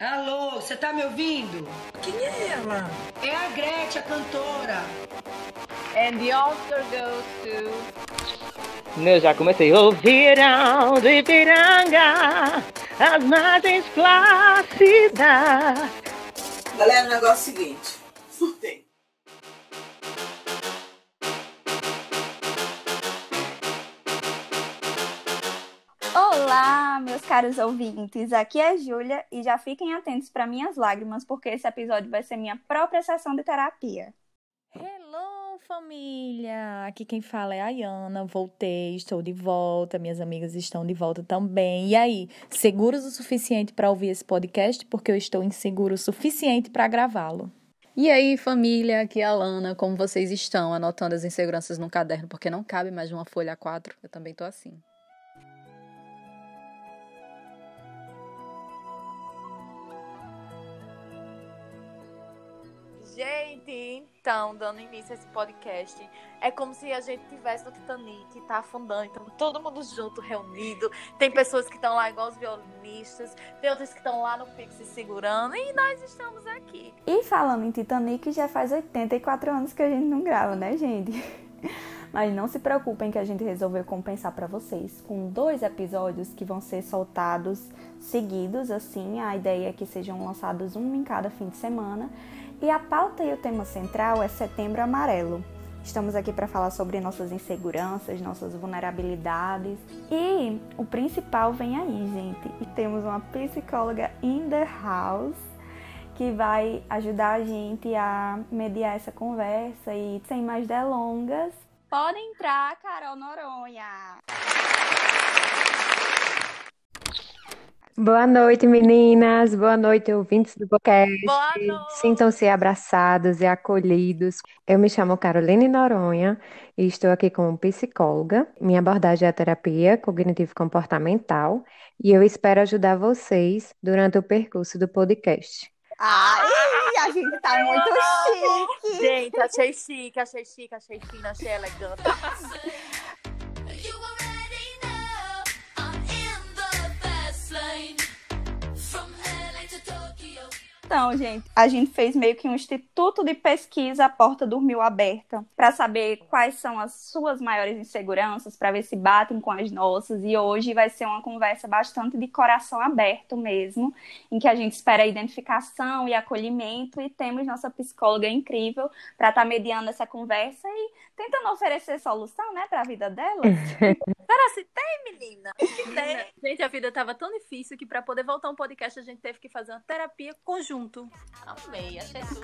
Alô, você tá me ouvindo? Quem é ela? É a Gretchen, a cantora. And the Oscar goes to... Eu já comecei o verão de Ipiranga, as margens plácidas. Galera, o negócio é o seguinte. Caros ouvintes. Aqui é a Júlia e já fiquem atentos para minhas lágrimas, porque esse episódio vai ser minha própria sessão de terapia. Hello, família! Aqui quem fala é a Ayana. Voltei, estou de volta. Minhas amigas estão de volta também. E aí, seguros o suficiente para ouvir esse podcast? Porque eu estou inseguro o suficiente para gravá-lo. E aí, família, aqui é a Lana. Como vocês estão? Anotando as inseguranças no caderno, porque não cabe mais de uma folha A4. Eu também tô assim. Gente, então, dando início a esse podcast, é como se a gente tivesse no Titanic tá afundando, então todo mundo junto, reunido. Tem pessoas que estão lá igual os violinistas, tem outras que estão lá no pico se segurando, e nós estamos aqui. E falando em Titanic, já faz 84 anos que a gente não grava, né, gente? Mas não se preocupem que a gente resolveu compensar para vocês com dois episódios que vão ser soltados seguidos, assim. A ideia é que sejam lançados um em cada fim de semana. E a pauta e o tema central é Setembro Amarelo. Estamos aqui para falar sobre nossas inseguranças, nossas vulnerabilidades. E o principal vem aí, gente. E temos uma psicóloga in the house que vai ajudar a gente a mediar essa conversa. E sem mais delongas, pode entrar, Carol Noronha! Boa noite, meninas. Boa noite, ouvintes do podcast. Sintam-se abraçados e acolhidos. Eu me chamo Caroline Noronha e estou aqui como psicóloga. Minha abordagem é a terapia cognitivo-comportamental e eu espero ajudar vocês durante o percurso do podcast. Ai, a gente tá muito chique! Gente, achei chique, achei chique, achei fina, achei elegante. Então, gente, a gente fez meio que um instituto de pesquisa, a porta dormiu aberta, para saber quais são as suas maiores inseguranças, para ver se batem com as nossas. E hoje vai ser uma conversa bastante de coração aberto mesmo, em que a gente espera identificação e acolhimento. E temos nossa psicóloga incrível para estar mediando essa conversa e tentando oferecer solução, né, para a vida dela. Será se tem, menina? Que tem. Gente, a vida tava tão difícil que para poder voltar um podcast a gente teve que fazer uma terapia Amei, achei tudo.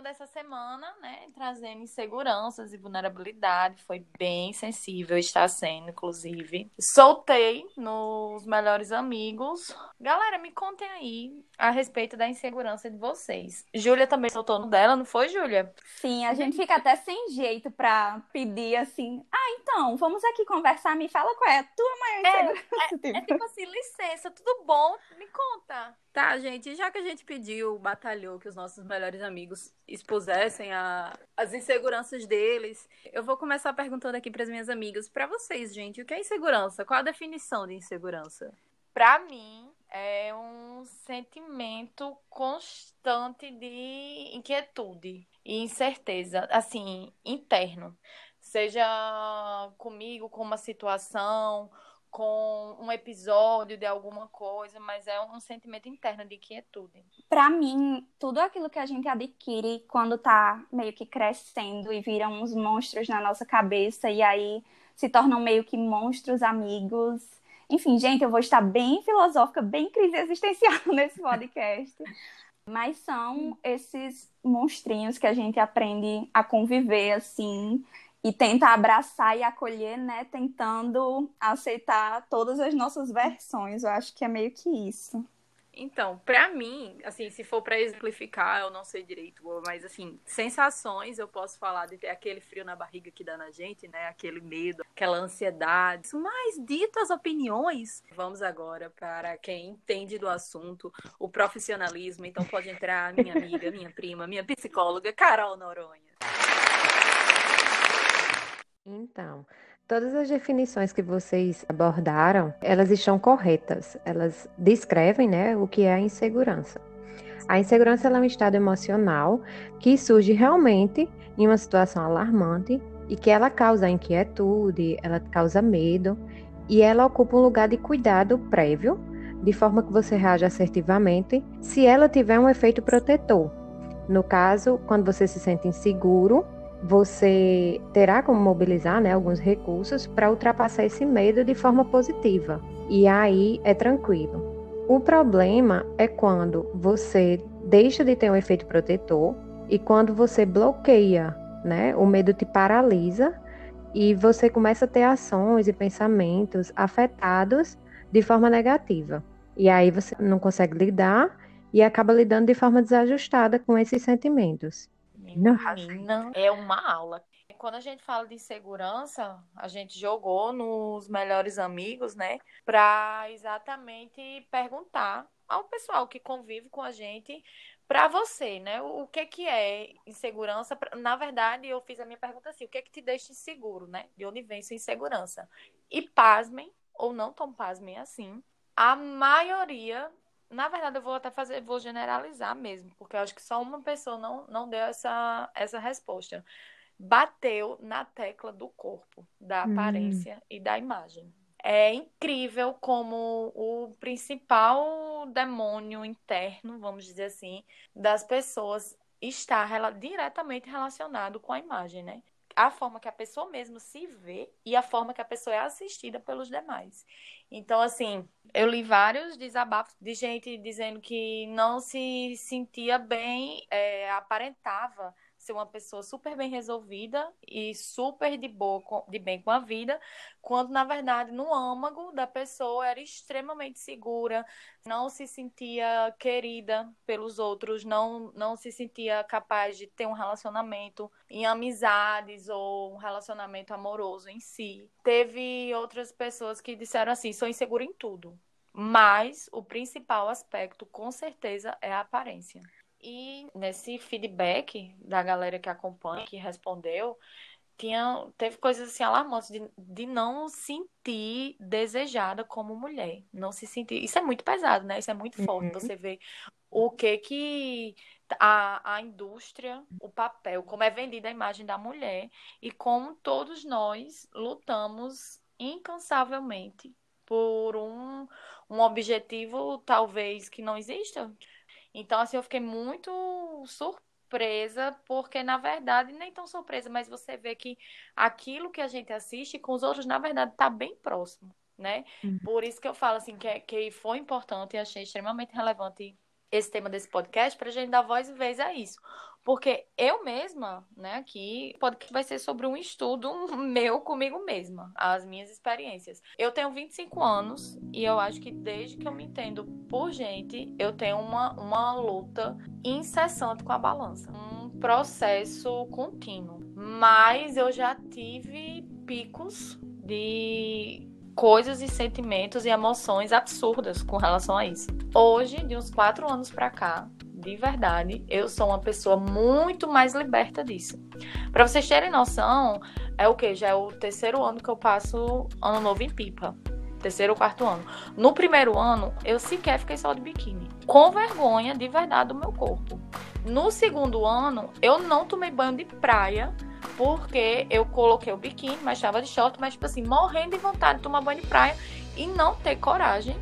Tema dessa semana, né, trazendo inseguranças e vulnerabilidade, foi bem sensível, está sendo, inclusive. Soltei nos melhores amigos. Galera, me contem aí a respeito da insegurança de vocês. Júlia também soltou no dela, não foi, Júlia? Sim, a gente fica até sem jeito para pedir assim. Ah, então, vamos aqui conversar. Me fala qual é a tua maior insegurança. É tipo. tipo assim, licença, tudo bom? Me conta. Tá, gente, já que a gente pediu, batalhou que os nossos melhores amigos expusessem a- as inseguranças deles, eu vou começar perguntando aqui para as minhas amigas, para vocês, gente, o que é insegurança? Qual a definição de insegurança? Pra mim, é um sentimento constante de inquietude e incerteza, assim, interno. Seja comigo, com uma situação, com um episódio de alguma coisa, mas é um sentimento interno de inquietude. Pra mim, tudo aquilo que a gente adquire quando tá meio que crescendo e viram uns monstros na nossa cabeça e aí se tornam meio que monstros amigos. Enfim, gente, eu vou estar bem filosófica, bem crise existencial nesse podcast. Mas são esses monstrinhos que a gente aprende a conviver assim e tenta abraçar e acolher, né? Tentando aceitar todas as nossas versões. Eu acho que é meio que isso. Então, pra mim, assim, se for pra exemplificar, eu não sei direito, mas assim, sensações eu posso falar de ter aquele frio na barriga que dá na gente, né? Aquele medo, aquela ansiedade. Mas dito as opiniões, vamos agora para quem entende do assunto, o profissionalismo. Então pode entrar minha amiga, minha prima, minha psicóloga, Carol Noronha. Então, todas as definições que vocês abordaram, elas estão corretas. Elas descrevem, né, o que é a insegurança. A insegurança é um estado emocional que surge realmente em uma situação alarmante e que ela causa inquietude, ela causa medo e ela ocupa um lugar de cuidado prévio, de forma que você reage assertivamente, se ela tiver um efeito protetor. No caso, quando você se sente inseguro, você terá como mobilizar né, alguns recursos para ultrapassar esse medo de forma positiva. E aí é tranquilo. O problema é quando você deixa de ter um efeito protetor e quando você bloqueia, né, o medo te paralisa e você começa a ter ações e pensamentos afetados de forma negativa. E aí você não consegue lidar e acaba lidando de forma desajustada com esses sentimentos. Menina, é uma aula. Quando a gente fala de insegurança, a gente jogou nos melhores amigos, né? Para exatamente perguntar ao pessoal que convive com a gente, para você, né? O que que é insegurança? Na verdade, eu fiz a minha pergunta assim: o que é que te deixa inseguro, né? De onde vem essa insegurança? E pasmem, ou não tão pasmem assim, a maioria na verdade, eu vou até fazer, vou generalizar mesmo, porque eu acho que só uma pessoa não, não deu essa, essa resposta. Bateu na tecla do corpo, da aparência hum. e da imagem. É incrível como o principal demônio interno, vamos dizer assim, das pessoas está diretamente relacionado com a imagem, né? A forma que a pessoa mesmo se vê e a forma que a pessoa é assistida pelos demais. Então, assim, eu li vários desabafos de gente dizendo que não se sentia bem, é, aparentava ser uma pessoa super bem resolvida e super de boa, de bem com a vida, quando na verdade no âmago da pessoa era extremamente segura, não se sentia querida pelos outros, não, não se sentia capaz de ter um relacionamento em amizades ou um relacionamento amoroso em si. Teve outras pessoas que disseram assim: sou insegura em tudo. Mas o principal aspecto, com certeza, é a aparência. E nesse feedback da galera que acompanha, que respondeu, tinha, teve coisas assim alarmantes de, de não sentir desejada como mulher. Não se sentir. Isso é muito pesado, né? Isso é muito forte. Uhum. Você vê o que que a, a indústria, o papel, como é vendida a imagem da mulher e como todos nós lutamos incansavelmente por um, um objetivo talvez que não exista, então, assim, eu fiquei muito surpresa, porque na verdade, nem tão surpresa, mas você vê que aquilo que a gente assiste com os outros, na verdade, está bem próximo, né? Uhum. Por isso que eu falo assim, que, é, que foi importante e achei extremamente relevante esse tema desse podcast para a gente dar voz e vez a isso. Porque eu mesma, né, aqui, podcast vai ser sobre um estudo meu comigo mesma, as minhas experiências. Eu tenho 25 anos e eu acho que desde que eu me entendo por gente, eu tenho uma, uma luta incessante com a balança. Um processo contínuo. Mas eu já tive picos de coisas e sentimentos e emoções absurdas com relação a isso. Hoje, de uns quatro anos pra cá, de verdade, eu sou uma pessoa muito mais liberta disso. Para vocês terem noção, é o que? Já é o terceiro ano que eu passo ano novo em pipa. Terceiro ou quarto ano. No primeiro ano, eu sequer fiquei só de biquíni. Com vergonha de verdade do meu corpo. No segundo ano, eu não tomei banho de praia porque eu coloquei o biquíni, mas estava de short, mas tipo assim, morrendo de vontade de tomar banho de praia e não ter coragem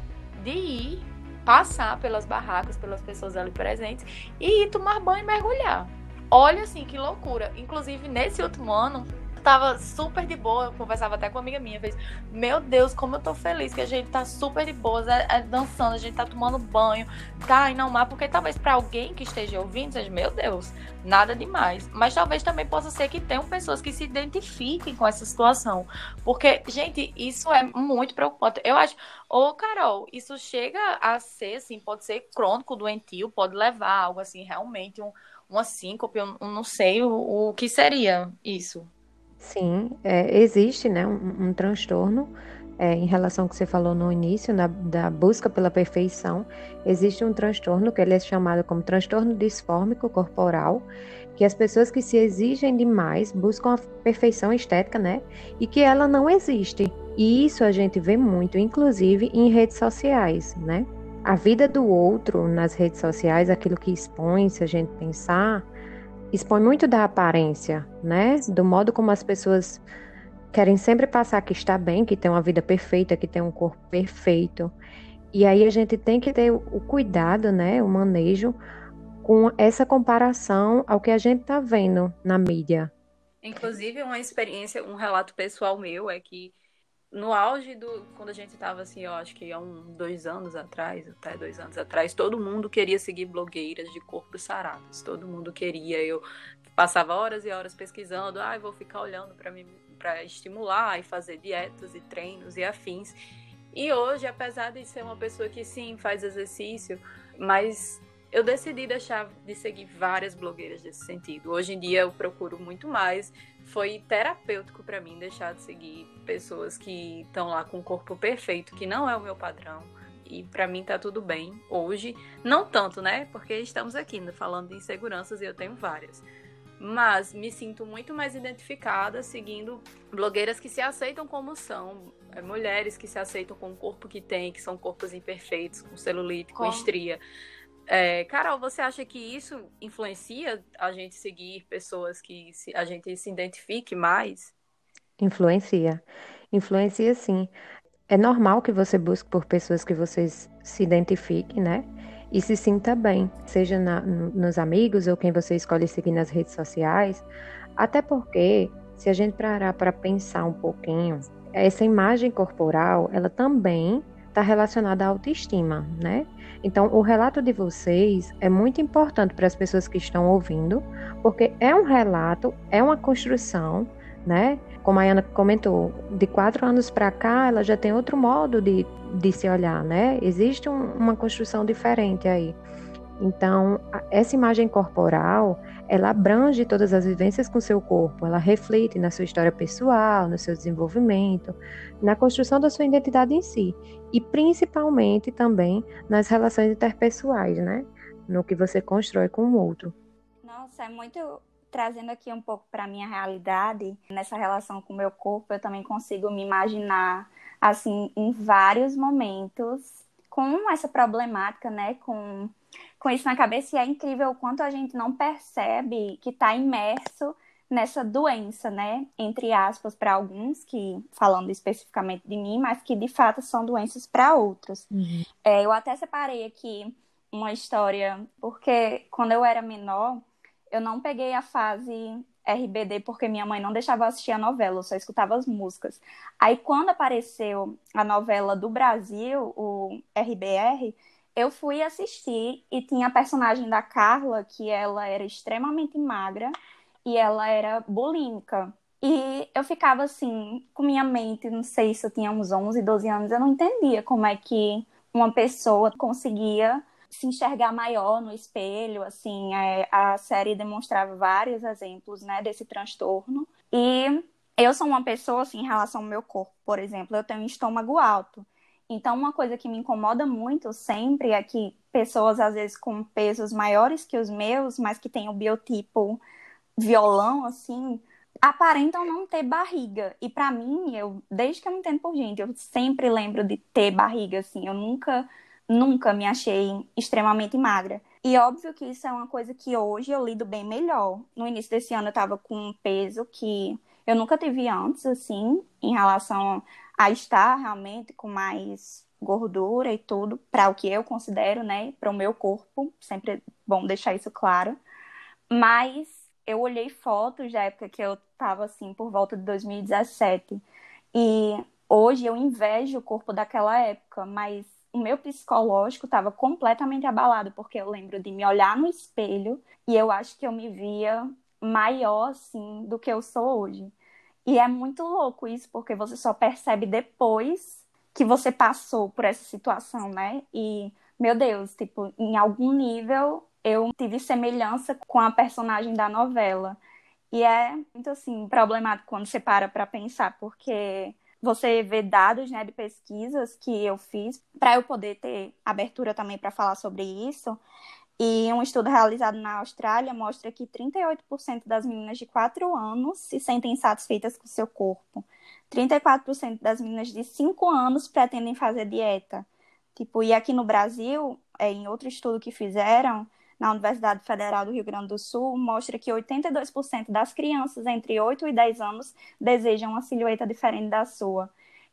de ir passar pelas barracas, pelas pessoas ali presentes e ir tomar banho e mergulhar. Olha assim que loucura. Inclusive nesse último ano, tava super de boa, eu conversava até com uma amiga minha, fez, meu Deus, como eu tô feliz que a gente tá super de boa, é, é, dançando, a gente tá tomando banho, tá indo ao mar, porque talvez para alguém que esteja ouvindo seja, meu Deus, nada demais. Mas talvez também possa ser que tenham pessoas que se identifiquem com essa situação. Porque, gente, isso é muito preocupante. Eu acho, ô Carol, isso chega a ser, assim, pode ser crônico, doentio, pode levar algo assim, realmente, um, uma síncope, eu não sei o, o que seria isso. Sim, é, existe, né, um, um transtorno é, em relação ao que você falou no início, na, da busca pela perfeição. Existe um transtorno que ele é chamado como transtorno disfórmico corporal, que as pessoas que se exigem demais buscam a perfeição estética, né, e que ela não existe. E isso a gente vê muito, inclusive em redes sociais, né? A vida do outro nas redes sociais, aquilo que expõe, se a gente pensar, expõe muito da aparência, né? Do modo como as pessoas querem sempre passar que está bem, que tem uma vida perfeita, que tem um corpo perfeito. E aí a gente tem que ter o cuidado, né, o manejo com essa comparação ao que a gente está vendo na mídia. Inclusive, uma experiência, um relato pessoal meu é que no auge do. Quando a gente estava assim, eu acho que há um, dois anos atrás, até dois anos atrás, todo mundo queria seguir blogueiras de corpos sarados. Todo mundo queria. Eu passava horas e horas pesquisando, ah, vou ficar olhando para mim para estimular e fazer dietas e treinos e afins. E hoje, apesar de ser uma pessoa que sim faz exercício, mas eu decidi deixar de seguir várias blogueiras desse sentido. Hoje em dia eu procuro muito mais. Foi terapêutico para mim deixar de seguir pessoas que estão lá com o corpo perfeito, que não é o meu padrão. E para mim tá tudo bem hoje. Não tanto, né? Porque estamos aqui né, falando de inseguranças e eu tenho várias. Mas me sinto muito mais identificada seguindo blogueiras que se aceitam como são, é, mulheres que se aceitam com o corpo que têm, que são corpos imperfeitos, com celulite, com Com- estria. É, Carol, você acha que isso influencia a gente seguir pessoas que se- a gente se identifique mais? Influencia. Influencia sim. É normal que você busque por pessoas que vocês se identifiquem, né? E se sinta bem, seja na- no- nos amigos ou quem você escolhe seguir nas redes sociais. Até porque, se a gente parar para pensar um pouquinho, essa imagem corporal, ela também está relacionada à autoestima, né? Então, o relato de vocês é muito importante para as pessoas que estão ouvindo, porque é um relato, é uma construção, né? Como a Ana comentou, de quatro anos para cá, ela já tem outro modo de, de se olhar, né? Existe um- uma construção diferente aí. Então, essa imagem corporal, ela abrange todas as vivências com seu corpo, ela reflete na sua história pessoal, no seu desenvolvimento, na construção da sua identidade em si, e principalmente também nas relações interpessoais, né? No que você constrói com o outro. Nossa, é muito trazendo aqui um pouco para minha realidade, nessa relação com o meu corpo, eu também consigo me imaginar assim em vários momentos com essa problemática, né, com com isso na cabeça e é incrível o quanto a gente não percebe que está imerso nessa doença, né, entre aspas para alguns que falando especificamente de mim, mas que de fato são doenças para outros. É, eu até separei aqui uma história, porque quando eu era menor, eu não peguei a fase RBD porque minha mãe não deixava assistir a novela, eu só escutava as músicas. Aí quando apareceu a novela do Brasil, o RBR, eu fui assistir e tinha a personagem da Carla, que ela era extremamente magra e ela era bulímica. E eu ficava assim, com minha mente, não sei se eu tinha uns 11, 12 anos, eu não entendia como é que uma pessoa conseguia se enxergar maior no espelho, assim, é, a série demonstrava vários exemplos, né, desse transtorno. E eu sou uma pessoa, assim, em relação ao meu corpo, por exemplo, eu tenho um estômago alto. Então, uma coisa que me incomoda muito sempre é que pessoas, às vezes, com pesos maiores que os meus, mas que têm o biotipo violão, assim, aparentam não ter barriga. E pra mim, eu, desde que eu me entendo por gente, eu sempre lembro de ter barriga, assim, eu nunca nunca me achei extremamente magra. E óbvio que isso é uma coisa que hoje eu lido bem melhor. No início desse ano eu tava com um peso que eu nunca tive antes, assim, em relação a estar realmente com mais gordura e tudo, para o que eu considero, né, para o meu corpo. Sempre é bom deixar isso claro. Mas eu olhei fotos da época que eu tava assim, por volta de 2017. E hoje eu invejo o corpo daquela época, mas o meu psicológico estava completamente abalado, porque eu lembro de me olhar no espelho e eu acho que eu me via maior assim do que eu sou hoje. E é muito louco isso, porque você só percebe depois que você passou por essa situação, né? E, meu Deus, tipo, em algum nível eu tive semelhança com a personagem da novela. E é muito assim problemático quando você para para pensar, porque você vê dados, né, de pesquisas que eu fiz para eu poder ter abertura também para falar sobre isso. E um estudo realizado na Austrália mostra que 38% das meninas de 4 anos se sentem insatisfeitas com seu corpo. 34% das meninas de 5 anos pretendem fazer dieta. Tipo, e aqui no Brasil, é, em outro estudo que fizeram, na Universidade Federal do Rio Grande do Sul, mostra que 82% das crianças entre 8 e 10 anos desejam uma silhueta diferente da sua.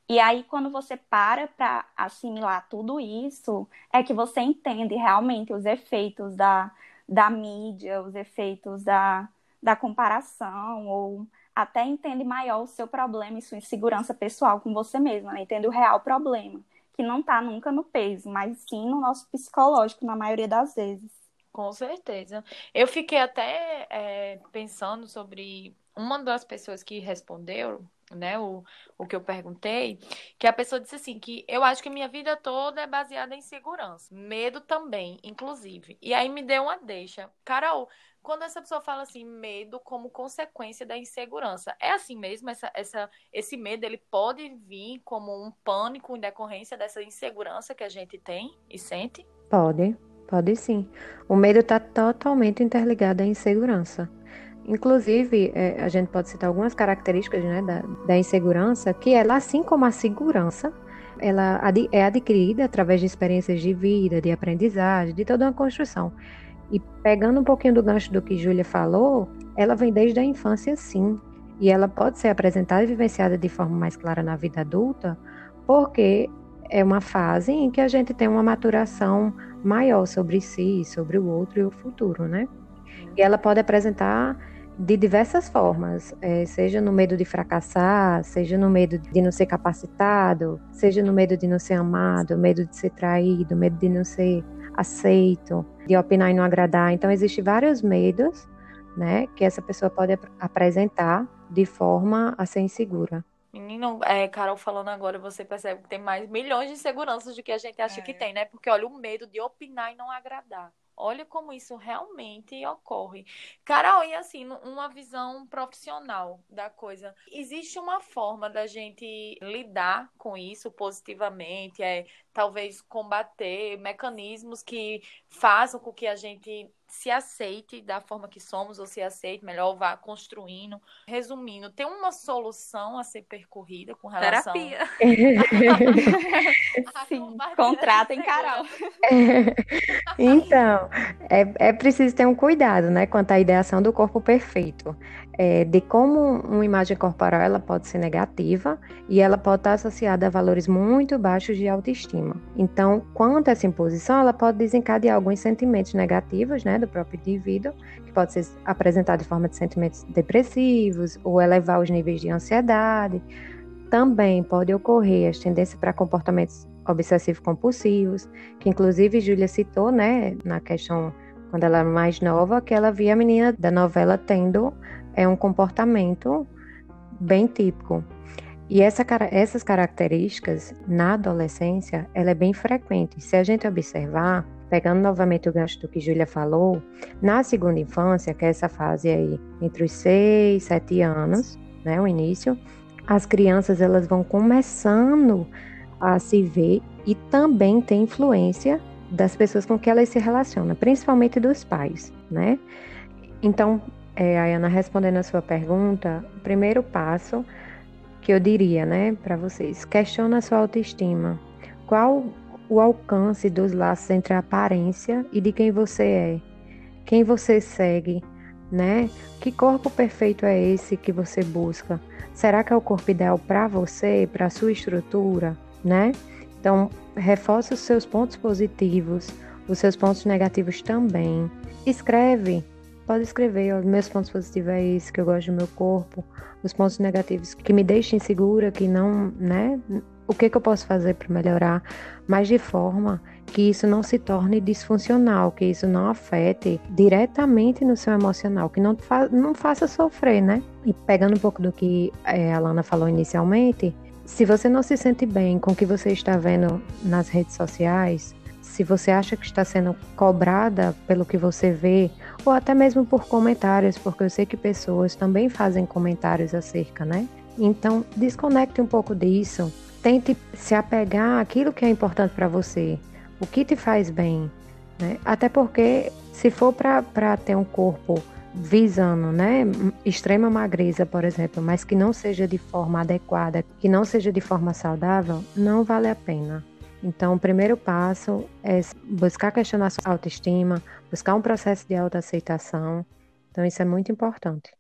E aí, quando você para para assimilar tudo isso, é que você entende realmente os efeitos da, da mídia, os efeitos da, da comparação, ou até entende maior o seu problema e sua insegurança pessoal com você mesma, né? entende o real problema, que não está nunca no peso, mas sim no nosso psicológico, na maioria das vezes. Com certeza. Eu fiquei até é, pensando sobre uma das pessoas que respondeu, né, o, o que eu perguntei, que a pessoa disse assim, que eu acho que minha vida toda é baseada em segurança. Medo também, inclusive. E aí me deu uma deixa. Carol, quando essa pessoa fala assim, medo como consequência da insegurança, é assim mesmo? Essa, essa, esse medo, ele pode vir como um pânico em decorrência dessa insegurança que a gente tem e sente? Pode, pode sim. O medo está totalmente interligado à insegurança. Inclusive, é, a gente pode citar algumas características né, da, da insegurança, que ela, assim como a segurança, ela ad, é adquirida através de experiências de vida, de aprendizagem, de toda uma construção. E pegando um pouquinho do gancho do que Júlia falou, ela vem desde a infância, sim. E ela pode ser apresentada e vivenciada de forma mais clara na vida adulta, porque é uma fase em que a gente tem uma maturação maior sobre si, sobre o outro e o futuro, né? E ela pode apresentar de diversas formas, é, seja no medo de fracassar, seja no medo de não ser capacitado, seja no medo de não ser amado, medo de ser traído, medo de não ser aceito, de opinar e não agradar. Então, existem vários medos, né, que essa pessoa pode ap apresentar de forma a ser insegura. Menino, é, Carol falando agora, você percebe que tem mais milhões de inseguranças do que a gente acha é. que tem, né? Porque olha o medo de opinar e não agradar. Olha como isso realmente ocorre. Carol, e assim, uma visão profissional da coisa. Existe uma forma da gente lidar com isso positivamente, é talvez combater mecanismos que façam com que a gente se aceite da forma que somos, ou se aceite melhor, vá construindo. Resumindo, tem uma solução a ser percorrida com relação... Terapia. Sim, contratem Carol. Então, é, é preciso ter um cuidado, né, quanto à ideação do corpo perfeito. É, de como uma imagem corporal ela pode ser negativa e ela pode estar associada a valores muito baixos de autoestima. Então, quanto a essa imposição, ela pode desencadear alguns sentimentos negativos, né, do próprio indivíduo, que pode ser apresentado de forma de sentimentos depressivos ou elevar os níveis de ansiedade. Também pode ocorrer as tendências para comportamentos obsessivo-compulsivos, que inclusive Júlia citou, né, na questão quando ela era mais nova, que ela via a menina da novela tendo é um comportamento bem típico. E essa, essas características na adolescência, ela é bem frequente. Se a gente observar, pegando novamente o gancho do que Júlia falou, na segunda infância, que é essa fase aí entre os 6 e 7 anos, né, o início, as crianças elas vão começando a se ver e também tem influência das pessoas com que elas se relacionam, principalmente dos pais, né? Então, é, Ayana, respondendo a sua pergunta, o primeiro passo que eu diria, né, para vocês, questiona a sua autoestima. Qual o alcance dos laços entre a aparência e de quem você é? Quem você segue, né? Que corpo perfeito é esse que você busca? Será que é o corpo ideal para você, para sua estrutura, né? Então, reforça os seus pontos positivos, os seus pontos negativos também. Escreve pode escrever, os meus pontos positivos é isso, que eu gosto do meu corpo, os pontos negativos que me deixam insegura, que não, né? O que, que eu posso fazer para melhorar, mas de forma que isso não se torne disfuncional, que isso não afete diretamente no seu emocional, que não, fa não faça sofrer, né? E pegando um pouco do que é, a Lana falou inicialmente, se você não se sente bem com o que você está vendo nas redes sociais, se você acha que está sendo cobrada pelo que você vê, ou até mesmo por comentários, porque eu sei que pessoas também fazem comentários acerca, né? Então, desconecte um pouco disso. Tente se apegar àquilo que é importante para você, o que te faz bem, né? Até porque, se for para ter um corpo visando, né, extrema magreza, por exemplo, mas que não seja de forma adequada, que não seja de forma saudável, não vale a pena. Então, o primeiro passo é buscar questionar sua autoestima, buscar um processo de autoaceitação. Então, isso é muito importante.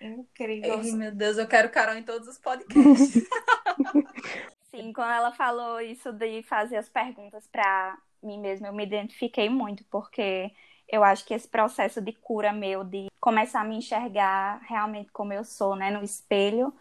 Incrível. Ai, meu Deus, eu quero Carol em todos os podcasts. Sim, quando ela falou isso de fazer as perguntas para mim mesma, eu me identifiquei muito, porque eu acho que esse processo de cura meu, de começar a me enxergar realmente como eu sou, né, no espelho,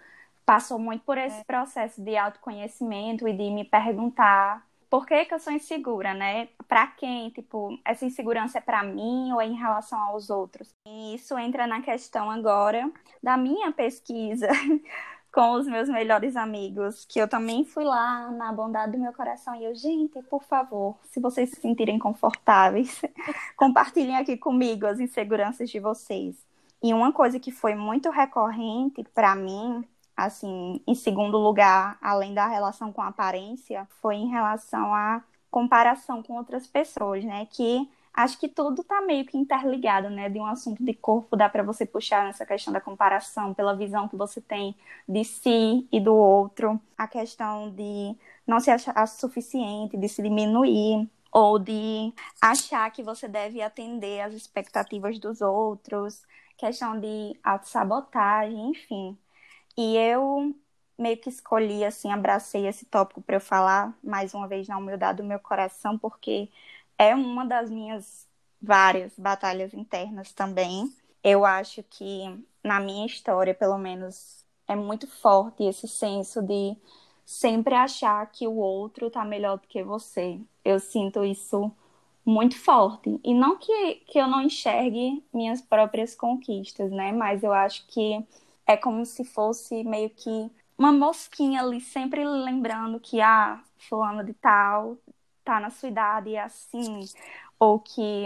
passou muito por esse processo de autoconhecimento e de me perguntar por que, que eu sou insegura, né? Para quem? Tipo, essa insegurança é para mim ou é em relação aos outros? E isso entra na questão agora da minha pesquisa com os meus melhores amigos, que eu também fui lá na bondade do meu coração e eu, gente, por favor, se vocês se sentirem confortáveis, compartilhem aqui comigo as inseguranças de vocês. E uma coisa que foi muito recorrente para mim assim, em segundo lugar, além da relação com a aparência, foi em relação à comparação com outras pessoas, né? Que acho que tudo tá meio que interligado, né? De um assunto de corpo dá para você puxar nessa questão da comparação pela visão que você tem de si e do outro, a questão de não se achar suficiente, de se diminuir ou de achar que você deve atender às expectativas dos outros, questão de autossabotagem, enfim. E eu meio que escolhi, assim, abracei esse tópico para eu falar mais uma vez na humildade do meu coração, porque é uma das minhas várias batalhas internas também. Eu acho que na minha história, pelo menos, é muito forte esse senso de sempre achar que o outro tá melhor do que você. Eu sinto isso muito forte. E não que, que eu não enxergue minhas próprias conquistas, né? Mas eu acho que é como se fosse meio que uma mosquinha ali, sempre lembrando que, ah, fulano de tal tá na sua idade e é assim, ou que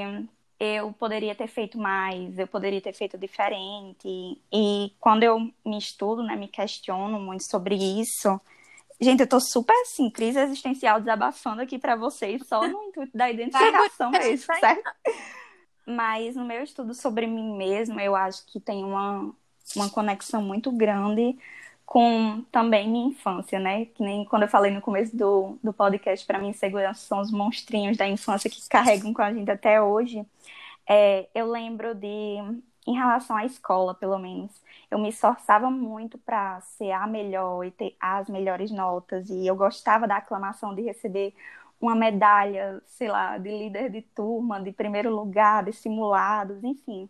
eu poderia ter feito mais, eu poderia ter feito diferente. E quando eu me estudo, né, me questiono muito sobre isso, gente, eu tô super assim, crise existencial desabafando aqui para vocês, só no intuito da identificação mesmo, certo? Mas no meu estudo sobre mim mesma, eu acho que tem uma, uma conexão muito grande com também minha infância, né? Que nem quando eu falei no começo do, do podcast, para mim, segurança são os monstrinhos da infância que carregam com a gente até hoje. É, eu lembro de, em relação à escola, pelo menos, eu me esforçava muito para ser a melhor e ter as melhores notas, e eu gostava da aclamação de receber uma medalha, sei lá, de líder de turma, de primeiro lugar, de simulados, enfim.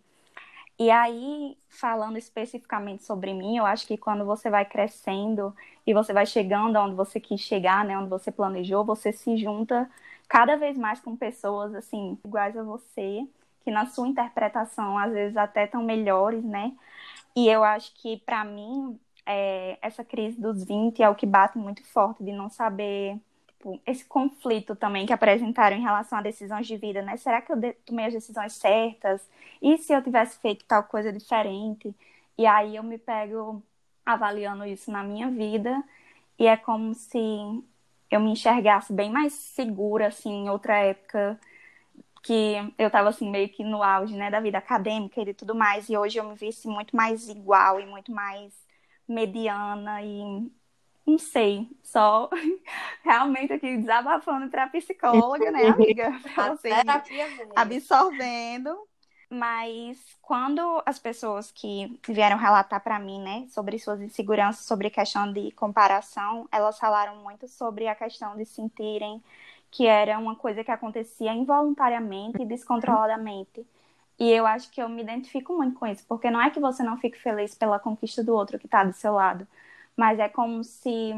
E aí, falando especificamente sobre mim, eu acho que quando você vai crescendo e você vai chegando onde você quis chegar, né, onde você planejou, você se junta cada vez mais com pessoas assim iguais a você, que na sua interpretação às vezes até tão melhores, né? E eu acho que para mim é, essa crise dos 20 é o que bate muito forte de não saber tipo, esse conflito também que apresentaram em relação a decisões de vida, né? Será que eu tomei as decisões certas? E se eu tivesse feito tal coisa diferente? E aí eu me pego avaliando isso na minha vida e é como se eu me enxergasse bem mais segura, assim, em outra época que eu estava assim meio que no auge, né, da vida acadêmica e tudo mais, e hoje eu me visse muito mais igual e muito mais mediana e não sei, só realmente aqui desabafando para psicóloga, né, amiga? Pra você absorvendo. Mas quando as pessoas que vieram relatar para mim, né, sobre suas inseguranças, sobre a questão de comparação, elas falaram muito sobre a questão de sentirem que era uma coisa que acontecia involuntariamente e descontroladamente. E eu acho que eu me identifico muito com isso, porque não é que você não fique feliz pela conquista do outro que está do seu lado, mas é como se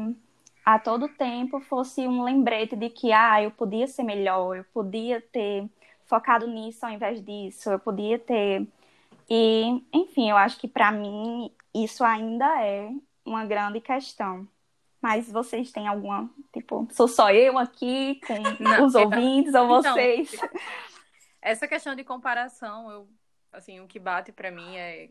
a todo tempo fosse um lembrete de que, ah, eu podia ser melhor, eu podia ter focado nisso ao invés disso, eu podia ter. E, enfim, eu acho que para mim isso ainda é uma grande questão. Mas vocês têm alguma, tipo, sou só eu aqui com Não, os eu- ouvintes ou Então, vocês? Essa questão de comparação, eu, assim, o que bate pra mim é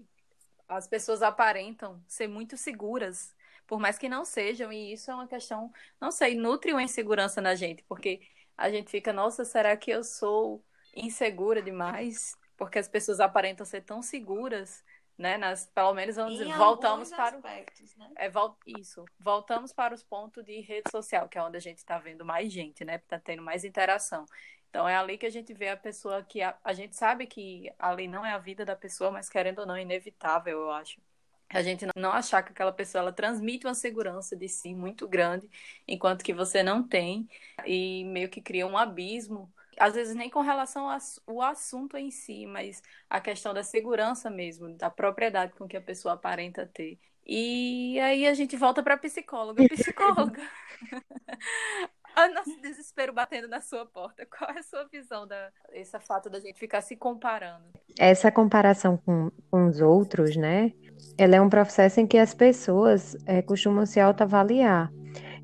as pessoas aparentam ser muito seguras, por mais que não sejam, e isso é uma questão, não sei, nutre uma insegurança na gente, porque a gente fica, nossa, será que eu sou insegura demais? Porque as pessoas aparentam ser tão seguras, né? Nas, pelo menos vamos dizer, voltamos para o aspectos, né? é, vol- isso. Voltamos para os pontos de rede social, que é onde a gente está vendo mais gente, né? Tá tendo mais interação. Então é ali que a gente vê a pessoa que a, a gente sabe que ali não é a vida da pessoa, mas querendo ou não, é inevitável, eu acho. A gente não- achar que aquela pessoa ela transmite uma segurança de si muito grande, enquanto que você não tem, e meio que cria um abismo. Às vezes nem com relação ao assunto em si, mas a questão da segurança mesmo, da propriedade com que a pessoa aparenta ter. E aí a gente volta para psicóloga. Psicóloga. Olha o nosso desespero batendo na sua porta. Qual é a sua visão da esse fato da gente ficar se comparando? Essa comparação com, com os outros, né? Ela é um processo em que as pessoas eh, costumam se autoavaliar.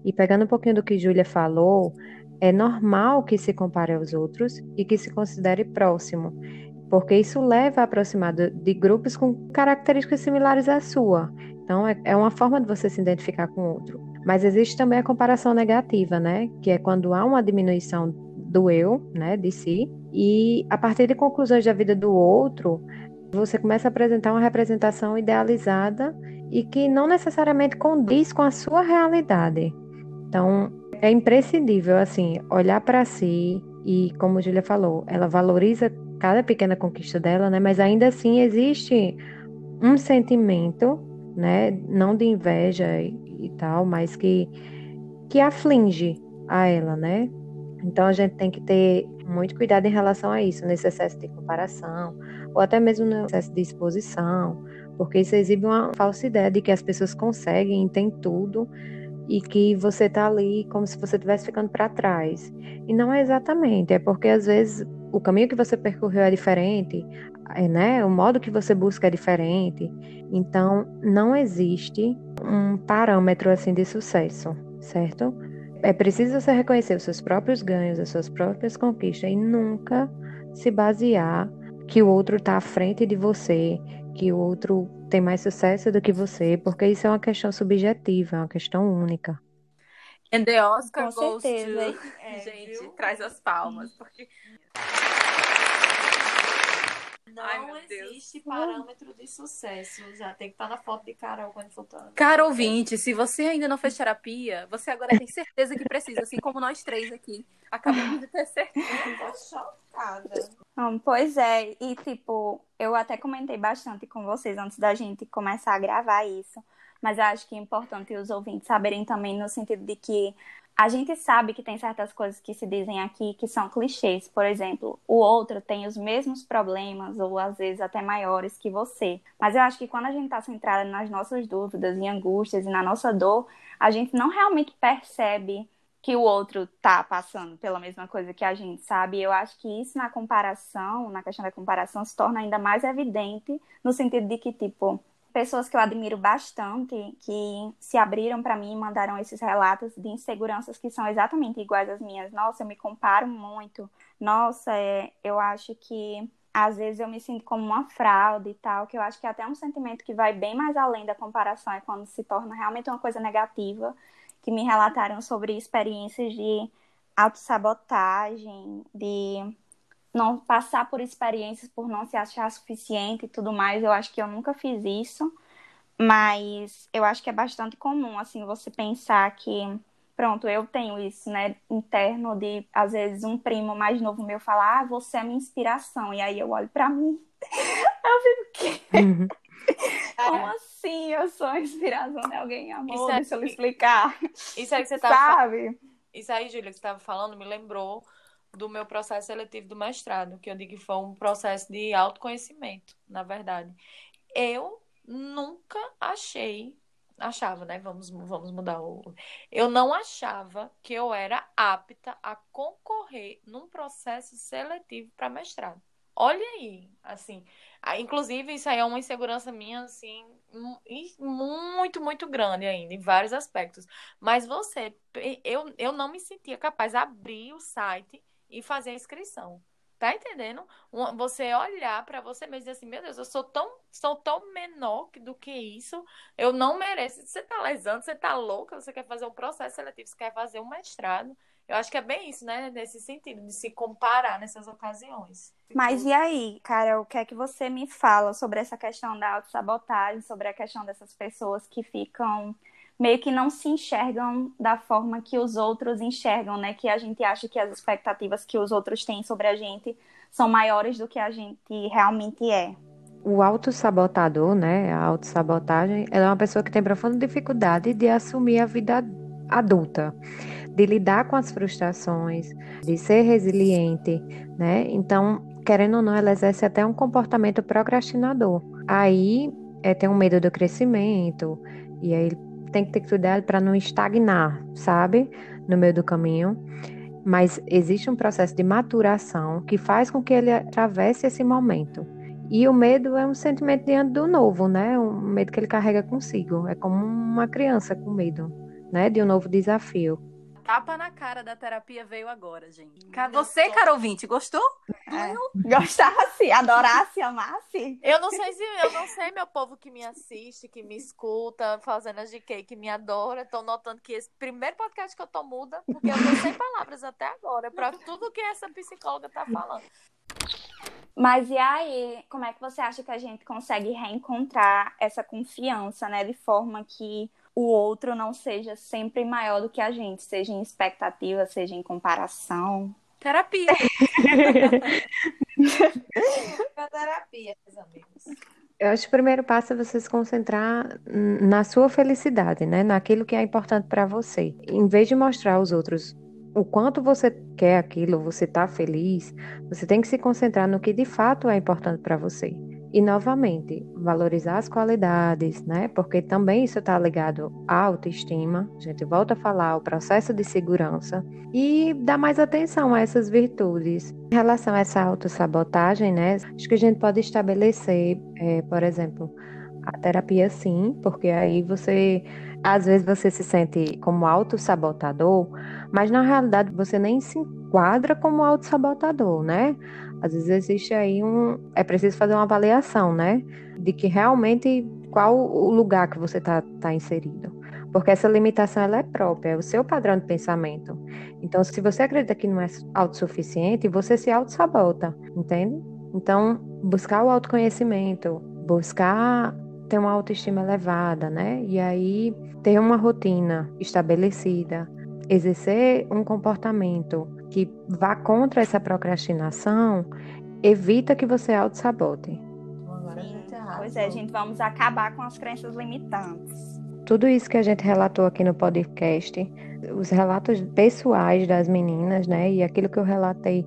E pegando um pouquinho do que Júlia falou, é normal que se compare aos outros e que se considere próximo, porque isso leva a aproximar de, de grupos com características similares à sua. Então, é, é uma forma de você se identificar com o outro. Mas existe também a comparação negativa, né? Que é quando há uma diminuição do eu, né, de si, e a partir de conclusões da vida do outro, você começa a apresentar uma representação idealizada e que não necessariamente condiz com a sua realidade. Então, é imprescindível assim olhar para si e, como Julia falou, ela valoriza cada pequena conquista dela, né? Mas ainda assim existe um sentimento, né? Não de inveja e, e tal, mas que que aflige a ela, né? Então a gente tem que ter muito cuidado em relação a isso, nesse excesso de comparação, ou até mesmo no excesso de exposição, porque isso exibe uma falsa ideia de que as pessoas conseguem, têm tudo, e que você está ali como se você estivesse ficando para trás. E não é exatamente, é porque às vezes o caminho que você percorreu é diferente, é, né? O modo que você busca é diferente. Então, não existe um parâmetro assim de sucesso, certo? É preciso você reconhecer os seus próprios ganhos, as suas próprias conquistas e nunca se basear que o outro está à frente de você, que o outro tem mais sucesso do que você, porque isso é uma questão subjetiva, é uma questão única. And the Oscar Com goes certeza. to... É, gente, viu? traz as palmas, porque Não Ai, existe parâmetro de sucesso. Já tem que estar na foto de Carol quando for tá- Caro ouvinte, se você ainda não fez terapia, você agora tem certeza que precisa, assim como nós três aqui. Acabamos de ter certeza. Tô chocada. Hum, pois é, e tipo, eu até comentei bastante com vocês antes da gente começar a gravar isso, mas eu acho que é importante os ouvintes saberem também no sentido de que a gente sabe que tem certas coisas que se dizem aqui que são clichês. Por exemplo, o outro tem os mesmos problemas, ou às vezes até maiores que você. Mas eu acho que quando a gente está centrada nas nossas dúvidas e angústias e na nossa dor, a gente não realmente percebe que o outro tá passando pela mesma coisa que a gente, sabe? Eu acho que isso na comparação, na questão da comparação, se torna ainda mais evidente no sentido de que, tipo, pessoas que eu admiro bastante, que se abriram para mim e mandaram esses relatos de inseguranças que são exatamente iguais às minhas. Nossa, eu me comparo muito. Nossa, é, eu acho que às vezes eu me sinto como uma fraude e tal, que eu acho que é até um sentimento que vai bem mais além da comparação, é quando se torna realmente uma coisa negativa, que me relataram sobre experiências de autossabotagem, de não passar por experiências por não se achar suficiente e tudo mais. Eu acho que eu nunca fiz isso, mas eu acho que é bastante comum, assim, você pensar que, pronto, eu tenho isso, né, interno de, às vezes, um primo mais novo meu falar, ah, você é minha inspiração, e aí eu olho pra mim, eu fico, que? Uhum. Como assim eu sou a inspiração de alguém, amor? Isso é- Deixa eu lhe explicar, Isso aí que você tava sabe? Isso aí, Júlia, que você estava falando, me lembrou do meu processo seletivo do mestrado, que eu digo que foi um processo de autoconhecimento, na verdade. Eu nunca achei, achava, né? Vamos, vamos mudar o. Eu não achava que eu era apta a concorrer num processo seletivo para mestrado. Olha aí, assim. ah, Inclusive, isso aí é uma insegurança minha, assim, mu- muito, muito grande ainda, em vários aspectos. Mas você, eu, eu não me sentia capaz de abrir o site e fazer a inscrição. Tá entendendo? Você olhar pra você mesmo e dizer assim, meu Deus, eu sou tão, sou tão menor do que isso, eu não mereço. Você tá lesando, você tá louca, você quer fazer um processo seletivo, você quer fazer um mestrado. Eu acho que é bem isso, né? Nesse sentido, de se comparar nessas ocasiões. Mas e aí, Carol, o que é que você me fala sobre essa questão da autossabotagem, sobre a questão dessas pessoas que ficam meio que não se enxergam da forma que os outros enxergam, né? Que a gente acha que as expectativas que os outros têm sobre a gente são maiores do que a gente realmente é. O autossabotador, né, a autossabotagem, ela é uma pessoa que tem profunda dificuldade de assumir a vida adulta, de lidar com as frustrações, de ser resiliente, né? Então, querendo ou não, ela exerce até um comportamento procrastinador. Aí, é, tem um medo do crescimento, e aí tem que ter cuidado para não estagnar, sabe? No meio do caminho. Mas existe um processo de maturação que faz com que ele atravesse esse momento. E o medo é um sentimento diante do novo, né? Um medo que ele carrega consigo. É como uma criança com medo, né? De um novo desafio. Tapa na cara da terapia veio agora, gente. Você, Carol Vinte, gostou? É. Gostasse, adorasse, amasse. Eu não sei se eu não sei, meu povo que me assiste, que me escuta, fazendo as de que me adora, estão notando que esse primeiro podcast que eu tô muda, porque eu tô sem palavras até agora, para tudo que essa psicóloga tá falando. Mas e aí, como é que você acha que a gente consegue reencontrar essa confiança, né? De forma que o outro não seja sempre maior do que a gente, seja em expectativa, seja em comparação. Terapia. Pra terapia, meus amigos. Eu acho que o primeiro passo é você se concentrar na sua felicidade, né? Naquilo que é importante para você. Em vez de mostrar aos outros o quanto você quer aquilo, você tá feliz, você tem que se concentrar no que de fato é importante para você. E novamente, valorizar as qualidades, né? Porque também isso está ligado à autoestima. A gente volta a falar o processo de segurança e dar mais atenção a essas virtudes. Em relação a essa autossabotagem, né? Acho que a gente pode estabelecer, eh, por exemplo, a terapia sim, porque aí você, às vezes você se sente como autossabotador, mas na realidade você nem se enquadra como autossabotador, né? Às vezes existe aí um, é preciso fazer uma avaliação, né? De que realmente qual o lugar que você está tá inserido. Porque essa limitação ela é própria, é o seu padrão de pensamento. Então, se você acredita que não é autossuficiente, você se autossabota, entende? Então, buscar o autoconhecimento, buscar ter uma autoestima elevada, né? E aí ter uma rotina estabelecida, exercer um comportamento que vá contra essa procrastinação, evita que você autossabote. Agora a gente arrasou. Pois é, gente, vamos acabar com as crenças limitantes. Tudo isso que a gente relatou aqui no podcast, os relatos pessoais das meninas, né? E aquilo que eu relatei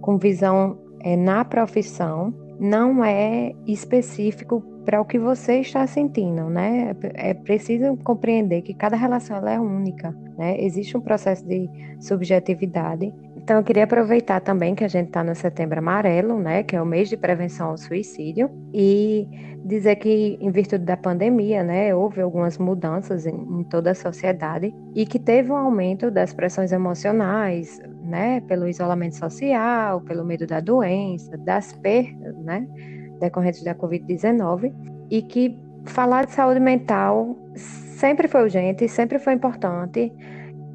com visão é, na profissão, não é específico para o que você está sentindo, né? É preciso compreender que cada relação ela é única, né? Existe um processo de subjetividade. Então, eu queria aproveitar também que a gente está no Setembro Amarelo, né? Que é o mês de prevenção ao suicídio, e dizer que, em virtude da pandemia, né, houve algumas mudanças em, em toda a sociedade e que teve um aumento das pressões emocionais, né, pelo isolamento social, pelo medo da doença, das perdas, né, decorrentes da Covid-19, e que falar de saúde mental sempre foi urgente, sempre foi importante,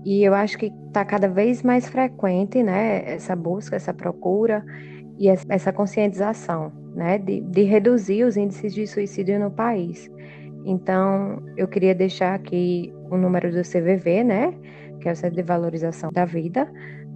e eu acho que está cada vez mais frequente, né, essa busca, essa procura e essa conscientização, né, de, de reduzir os índices de suicídio no país. Então, eu queria deixar aqui o número do CVV, né, que é o Centro de Valorização da Vida,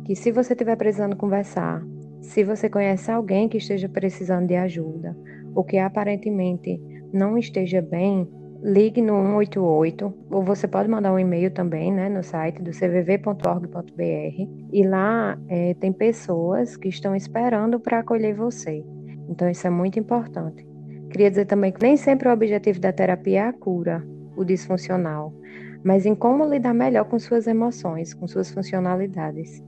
que se você estiver precisando conversar, se você conhece alguém que esteja precisando de ajuda, ou que aparentemente não esteja bem, ligue no 188 ou você pode mandar um e-mail também, né, no site do cvv.org.br e lá é, tem pessoas que estão esperando para acolher você. Então isso é muito importante. Queria dizer também que nem sempre o objetivo da terapia é a cura, o disfuncional, mas em como lidar melhor com suas emoções, com suas funcionalidades.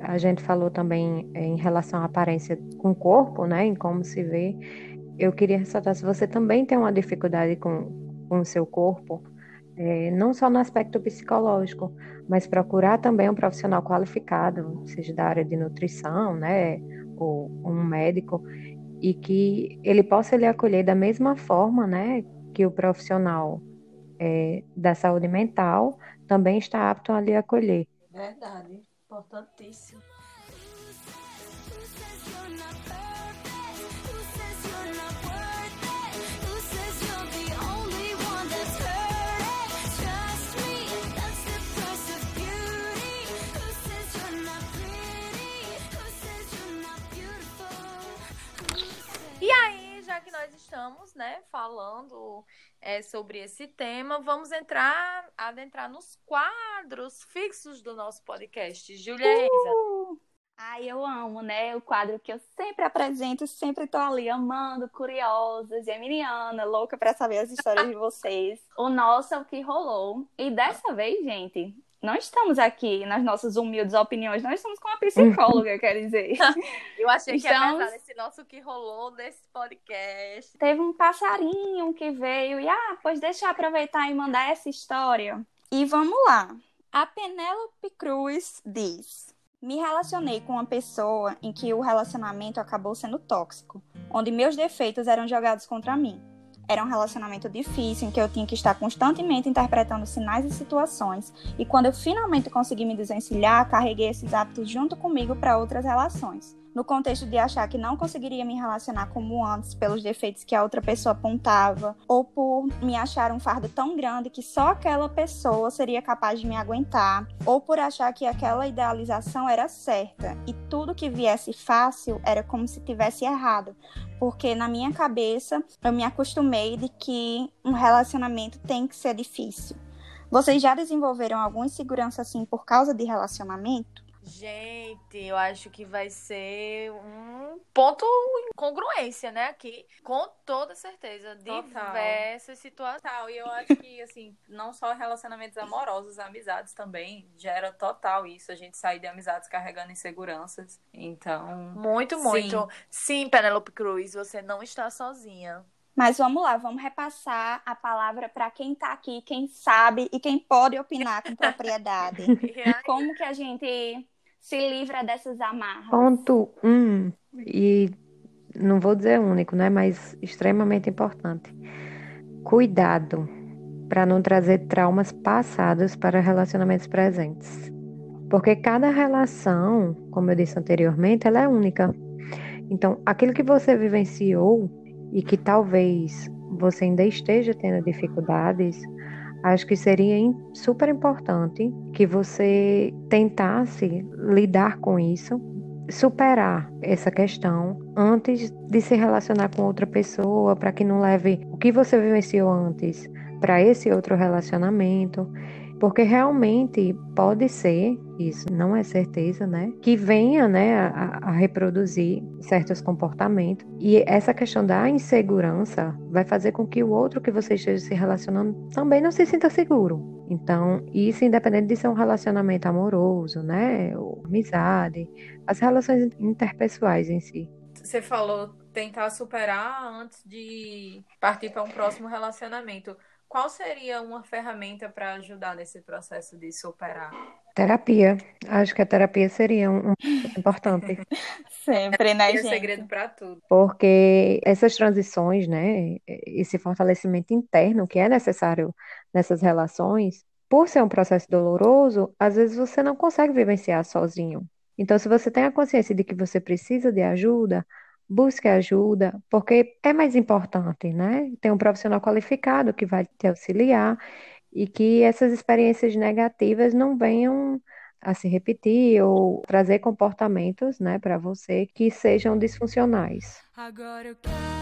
A gente falou também é, em relação à aparência com o corpo, né, em como se vê. Eu queria ressaltar se você também tem uma dificuldade com, com o seu corpo, é, não só no aspecto psicológico, mas procurar também um profissional qualificado, seja da área de nutrição, né, ou um médico, e que ele possa lhe acolher da mesma forma, né, que o profissional é, da saúde mental também está apto a lhe acolher. Verdade, importantíssimo. E aí, já que nós estamos, né, falando é, sobre esse tema, vamos entrar, adentrar nos quadros fixos do nosso podcast. Julia. Uh! Ai, eu amo, né? O quadro que eu sempre apresento, sempre tô ali amando, curiosa, geminiana, louca para saber as histórias de vocês. O nosso é o que rolou. E dessa vez, gente, não estamos aqui nas nossas humildes opiniões, nós estamos com uma psicóloga, quer dizer. Eu achei que Estamos- ia pesar nesse nosso que rolou nesse podcast. Teve um passarinho que veio e, ah, pois deixa eu aproveitar e mandar essa história. E vamos lá. A Penélope Cruz diz: Me relacionei com uma pessoa em que o relacionamento acabou sendo tóxico, onde meus defeitos eram jogados contra mim. Era um relacionamento difícil em que eu tinha que estar constantemente interpretando sinais e situações, e quando eu finalmente consegui me desvencilhar, carreguei esses hábitos junto comigo para outras relações. No contexto de achar que não conseguiria me relacionar como antes pelos defeitos que a outra pessoa apontava, ou por me achar um fardo tão grande que só aquela pessoa seria capaz de me aguentar, ou por achar que aquela idealização era certa e tudo que viesse fácil era como se tivesse errado, porque na minha cabeça eu me acostumei de que um relacionamento tem que ser difícil. Vocês já desenvolveram alguma insegurança assim por causa de relacionamento? Gente, eu acho que vai ser um ponto incongruência, né? Aqui, com toda certeza. Total. Diversas situações. Total, e eu acho que, assim, não só relacionamentos amorosos, amizades também gera total isso. A gente sair de amizades carregando inseguranças. Então. Muito, Sim. muito. Sim, Penelope Cruz, você não está sozinha. Mas vamos lá, vamos repassar a palavra para quem tá aqui, quem sabe e quem pode opinar com propriedade. Como que a gente se livra dessas amarras? Ponto um, e não vou dizer único, né, mas extremamente importante. Cuidado para não trazer traumas passados para relacionamentos presentes. Porque cada relação, como eu disse anteriormente, ela é única. Então, aquilo que você vivenciou e que talvez você ainda esteja tendo dificuldades, acho que seria super importante que você tentasse lidar com isso, superar essa questão antes de se relacionar com outra pessoa, para que não leve o que você vivenciou antes para esse outro relacionamento. Porque realmente pode ser, isso não é certeza, né? Que venha né, a, a reproduzir certos comportamentos. E essa questão da insegurança vai fazer com que o outro que você esteja se relacionando também não se sinta seguro. Então, isso independente de ser um relacionamento amoroso, né? Ou amizade, as relações interpessoais em si. Você falou tentar superar antes de partir para um próximo relacionamento. Qual seria uma ferramenta para ajudar nesse processo de superar? Terapia. Acho que a terapia seria um, um importante. Sempre, né, É o gente? segredo para tudo. Porque essas transições, né, esse fortalecimento interno que é necessário nessas relações, por ser um processo doloroso, às vezes você não consegue vivenciar sozinho. Então, se você tem a consciência de que você precisa de ajuda, busque ajuda, porque é mais importante, né? Ter um profissional qualificado que vai te auxiliar e que essas experiências negativas não venham a se repetir ou trazer comportamentos, né, para você que sejam disfuncionais. Agora eu quero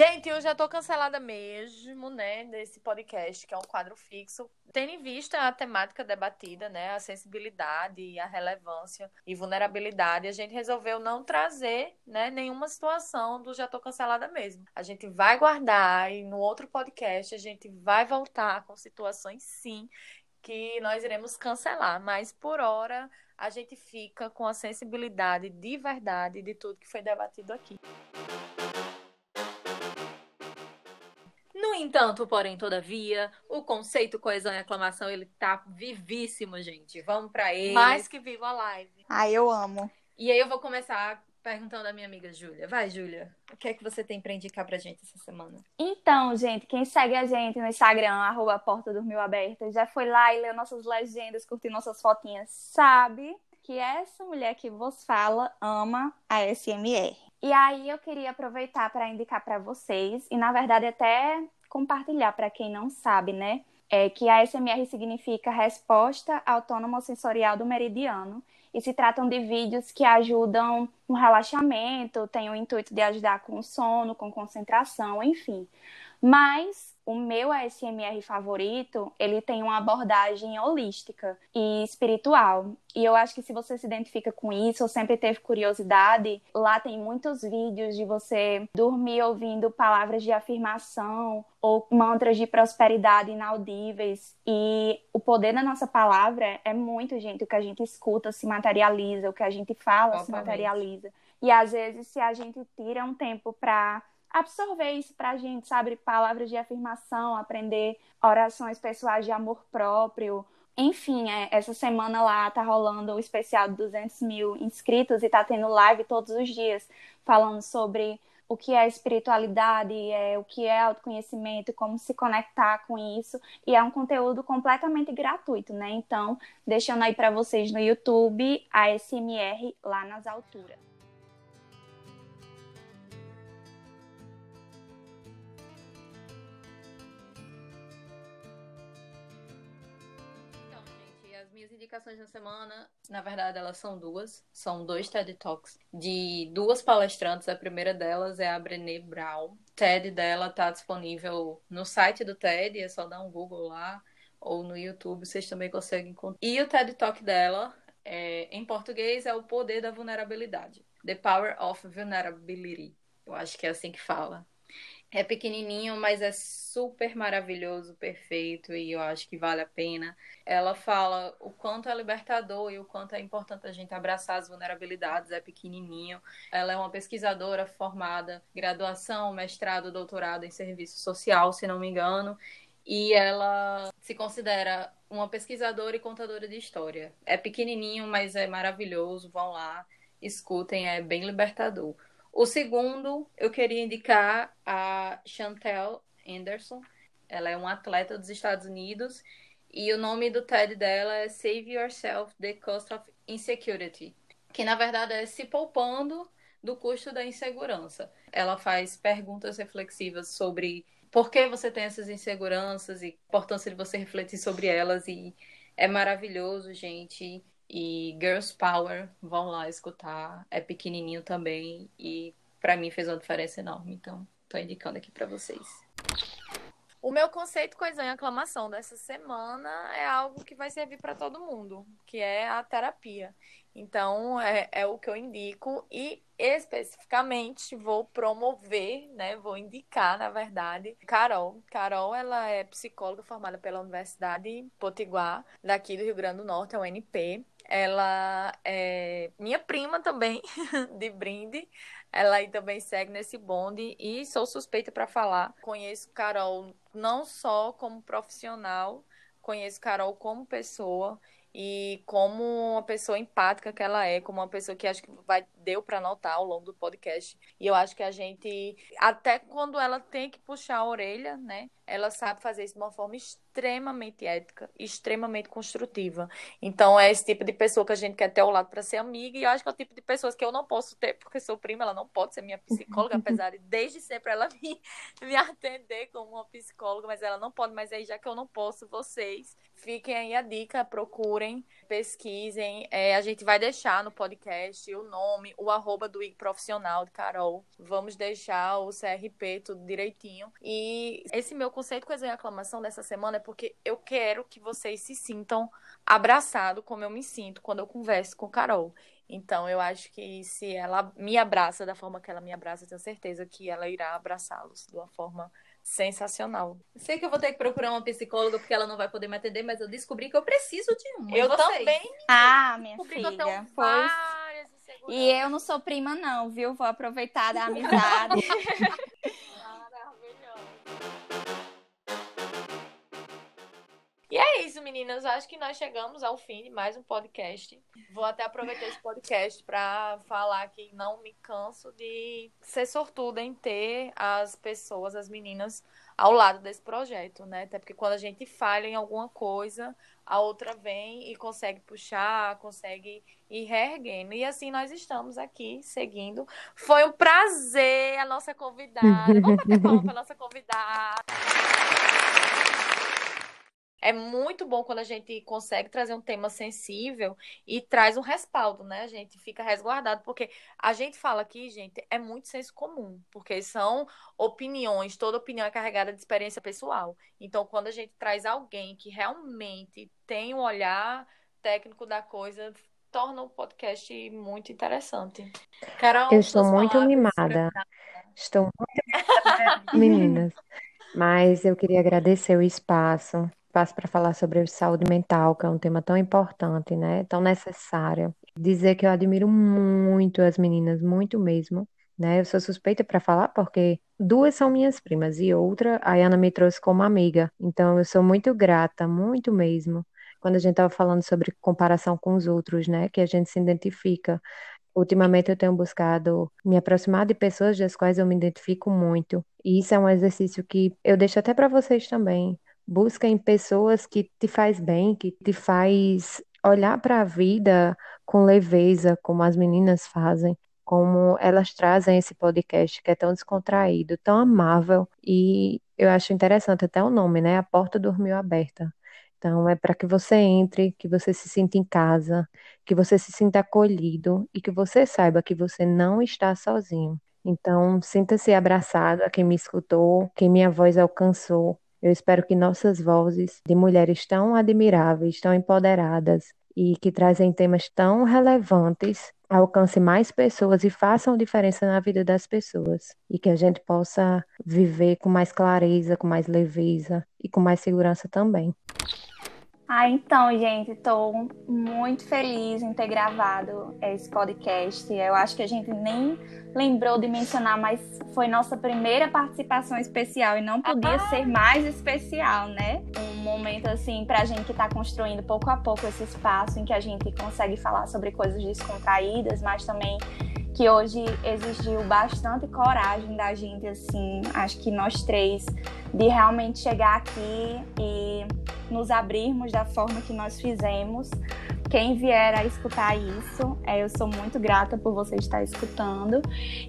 Gente, eu já tô cancelada mesmo, né, desse podcast, que é um quadro fixo. Tendo em vista a temática debatida, né, a sensibilidade, a relevância e vulnerabilidade, a gente resolveu não trazer, né, nenhuma situação do já tô cancelada mesmo. A gente vai guardar e no outro podcast a gente vai voltar com situações, sim, que nós iremos cancelar, mas por hora a gente fica com a sensibilidade de verdade de tudo que foi debatido aqui. Entanto, porém, todavia, o conceito coesão e aclamação, ele tá vivíssimo, gente. Vamos pra ele. Mais que viva a live. Ai, eu amo. E aí eu vou começar perguntando à minha amiga Júlia. Vai, Júlia. O que é que você tem pra indicar pra gente essa semana? Então, gente, quem segue a gente no Instagram, arroba Porta do Mil Aberta, já foi lá e leu nossas legendas, curtiu nossas fotinhas, sabe que essa mulher que vos fala ama a SMR. E aí eu queria aproveitar para indicar para vocês, e na verdade até compartilhar para quem não sabe, né? É que a SMR significa Resposta Autônoma Sensorial do Meridiano, e se tratam de vídeos que ajudam no relaxamento, têm o intuito de ajudar com sono, com concentração, enfim. Mas o meu ASMR favorito, ele tem uma abordagem holística e espiritual. E eu acho que se você se identifica com isso, ou sempre teve curiosidade, lá tem muitos vídeos de você dormir ouvindo palavras de afirmação ou mantras de prosperidade inaudíveis. E o poder da nossa palavra é muito, gente. O que a gente escuta se materializa, o que a gente fala se materializa. E às vezes, se a gente tira um tempo para absorver isso pra gente, sabe? Palavras de afirmação, aprender orações pessoais de amor próprio. Enfim, é, essa semana lá tá rolando o especial de 200 mil inscritos e tá tendo live todos os dias falando sobre o que é espiritualidade, é, o que é autoconhecimento, como se conectar com isso. E é um conteúdo completamente gratuito, né? Então, deixando aí pra vocês no YouTube a SMR lá nas alturas. Indicações na semana, na verdade, elas são duas. São dois TED Talks de duas palestrantes. A primeira delas é a Brené Brown. O TED dela tá disponível no site do TED, é só dar um Google lá, ou no YouTube, vocês também conseguem encontrar. E o TED Talk dela, é, em português, é o poder da vulnerabilidade. The Power of Vulnerability. Eu acho que é assim que fala. É pequenininho, mas é super maravilhoso, perfeito, e eu acho que vale a pena. Ela fala o quanto é libertador e o quanto é importante a gente abraçar as vulnerabilidades, é pequenininho. Ela é uma pesquisadora formada, graduação, mestrado, doutorado em serviço social, se não me engano, e ela se considera uma pesquisadora e contadora de história. É pequenininho, mas é maravilhoso, vão lá, escutem, é bem libertador. O segundo, eu queria indicar a Chantel Anderson. Ela é uma atleta dos Estados Unidos e o nome do TED dela é Save Yourself the Cost of Insecurity, que na verdade é se poupando do custo da insegurança. Ela faz perguntas reflexivas sobre por que você tem essas inseguranças e a importância de você refletir sobre elas e é maravilhoso, gente. E Girls Power, vão lá escutar. É pequenininho também e pra mim fez uma diferença enorme. Então, tô indicando aqui pra vocês. O meu conceito coesão e aclamação dessa semana é algo que vai servir para todo mundo, que é a terapia. Então, é, é o que eu indico e especificamente vou promover, né? Vou indicar, na verdade, Carol. Carol, ela é psicóloga formada pela Universidade Potiguar, daqui do Rio Grande do Norte, é o UNP. Ela é minha prima também, de brinde. Ela aí também segue nesse bonde e sou suspeita para falar. Conheço Carol não só como profissional, conheço Carol como pessoa e como uma pessoa empática que ela é, como uma pessoa que acho que vai deu para notar ao longo do podcast. E eu acho que a gente até quando ela tem que puxar a orelha, né? Ela sabe fazer isso de uma forma extremamente ética, extremamente construtiva. Então é esse tipo de pessoa que a gente quer ter ao lado para ser amiga e eu acho que é o tipo de pessoas que eu não posso ter porque sou prima, ela não pode ser minha psicóloga, apesar de desde sempre ela me, me atender como uma psicóloga, mas ela não pode, mas aí já que eu não posso, vocês fiquem aí a dica, procurem, pesquisem, é, a gente vai deixar no podcast o nome, o arroba do IG Profissional de Carol, vamos deixar o CRP tudo direitinho e esse meu conceito com a reclamação dessa semana é porque eu quero que vocês se sintam abraçados como eu me sinto quando eu converso com Carol. Então, eu acho que se ela me abraça da forma que ela me abraça, eu tenho certeza que ela irá abraçá-los de uma forma sensacional. Sei que eu vou ter que procurar uma psicóloga porque ela não vai poder me atender, mas eu descobri que eu preciso de uma. Eu vocês? também. Ah, minha filha. tenho Pois. E eu não sou prima, não, viu? Vou aproveitar da amizade. isso, meninas. Acho que nós chegamos ao fim de mais um podcast. Vou até aproveitar esse podcast para falar que não me canso de ser sortuda em ter as pessoas, as meninas, ao lado desse projeto, né? Até porque quando a gente falha em alguma coisa, a outra vem e consegue puxar, consegue ir reerguendo. E assim nós estamos aqui seguindo. Foi um prazer a nossa convidada. Vamos bater palma para nossa convidada. É muito bom quando a gente consegue trazer um tema sensível e traz um respaldo, né? A gente fica resguardado, porque a gente fala aqui, gente, é muito senso comum, porque são opiniões, toda opinião é carregada de experiência pessoal. Então, quando a gente traz alguém que realmente tem um olhar técnico da coisa, torna o podcast muito interessante. Carol, Eu estou muito mimada. Estou muito mimada, meninas. Mas eu queria agradecer o espaço, espaço para falar sobre saúde mental, que é um tema tão importante, né? Tão necessário. Dizer que eu admiro muito as meninas, muito mesmo, né? Eu sou suspeita para falar porque duas são minhas primas e outra a Ana me trouxe como amiga. Então eu sou muito grata, muito mesmo. Quando a gente estava falando sobre comparação com os outros, né? Que a gente se identifica. Ultimamente eu tenho buscado me aproximar de pessoas das quais eu me identifico muito. E isso é um exercício que eu deixo até para vocês também. Busca em pessoas que te faz bem, que te faz olhar para a vida com leveza, como as meninas fazem, como elas trazem esse podcast que é tão descontraído, tão amável. E eu acho interessante até o nome, né? A Porta Dormiu Aberta. Então, é para que você entre, que você se sinta em casa, que você se sinta acolhido e que você saiba que você não está sozinho. Então, sinta-se abraçado a quem me escutou, quem minha voz alcançou. Eu espero que nossas vozes de mulheres tão admiráveis, tão empoderadas e que trazem temas tão relevantes alcancem mais pessoas e façam diferença na vida das pessoas. E que a gente possa viver com mais clareza, com mais leveza e com mais segurança também. Ah, então, gente, estou muito feliz em ter gravado esse podcast. Eu acho que a gente nem lembrou de mencionar, mas foi nossa primeira participação especial e não podia ser mais especial, né? Um momento assim pra gente que tá construindo pouco a pouco esse espaço em que a gente consegue falar sobre coisas descontraídas, mas também que hoje exigiu bastante coragem da gente, assim, acho que nós três, de realmente chegar aqui e nos abrirmos da forma que nós fizemos. Quem vier a escutar isso, é, eu sou muito grata por você estar escutando.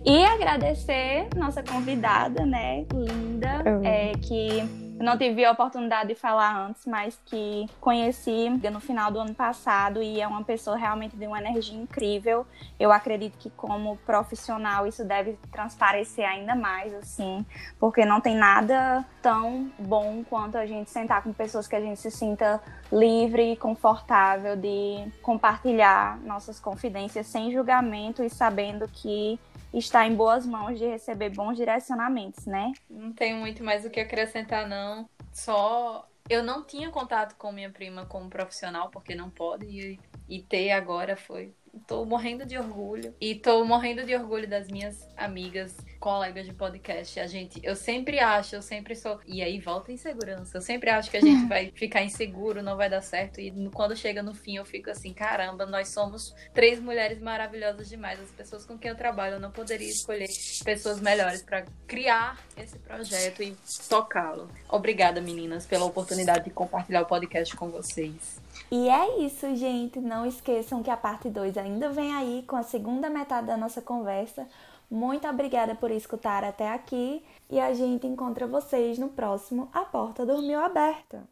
E agradecer nossa convidada, né, linda, Oh. é, que eu não tive a oportunidade de falar antes, mas que conheci no final do ano passado e é uma pessoa realmente de uma energia incrível. Eu acredito que como profissional isso deve transparecer ainda mais, assim, porque não tem nada tão bom quanto a gente sentar com pessoas que a gente se sinta livre e confortável de compartilhar nossas confidências sem julgamento e sabendo que está em boas mãos de receber bons direcionamentos, né? Não tenho muito mais o que acrescentar, não. Só eu não tinha contato com minha prima como profissional, porque não pode, e, e ter agora foi Tô morrendo de orgulho. E tô morrendo de orgulho das minhas amigas, colegas de podcast. A gente, eu sempre acho, eu sempre sou. E aí volta a insegurança. Eu sempre acho que a gente vai ficar inseguro, não vai dar certo. E quando chega no fim, eu fico assim: caramba, nós somos três mulheres maravilhosas demais. As pessoas com quem eu trabalho, eu não poderia escolher pessoas melhores para criar esse projeto e tocá-lo. Obrigada, meninas, pela oportunidade de compartilhar o podcast com vocês. E é isso, gente. Não esqueçam que a parte 2 ainda vem aí com a segunda metade da nossa conversa. Muito obrigada por escutar até aqui e a gente encontra vocês no próximo A Porta Dormiu Aberta.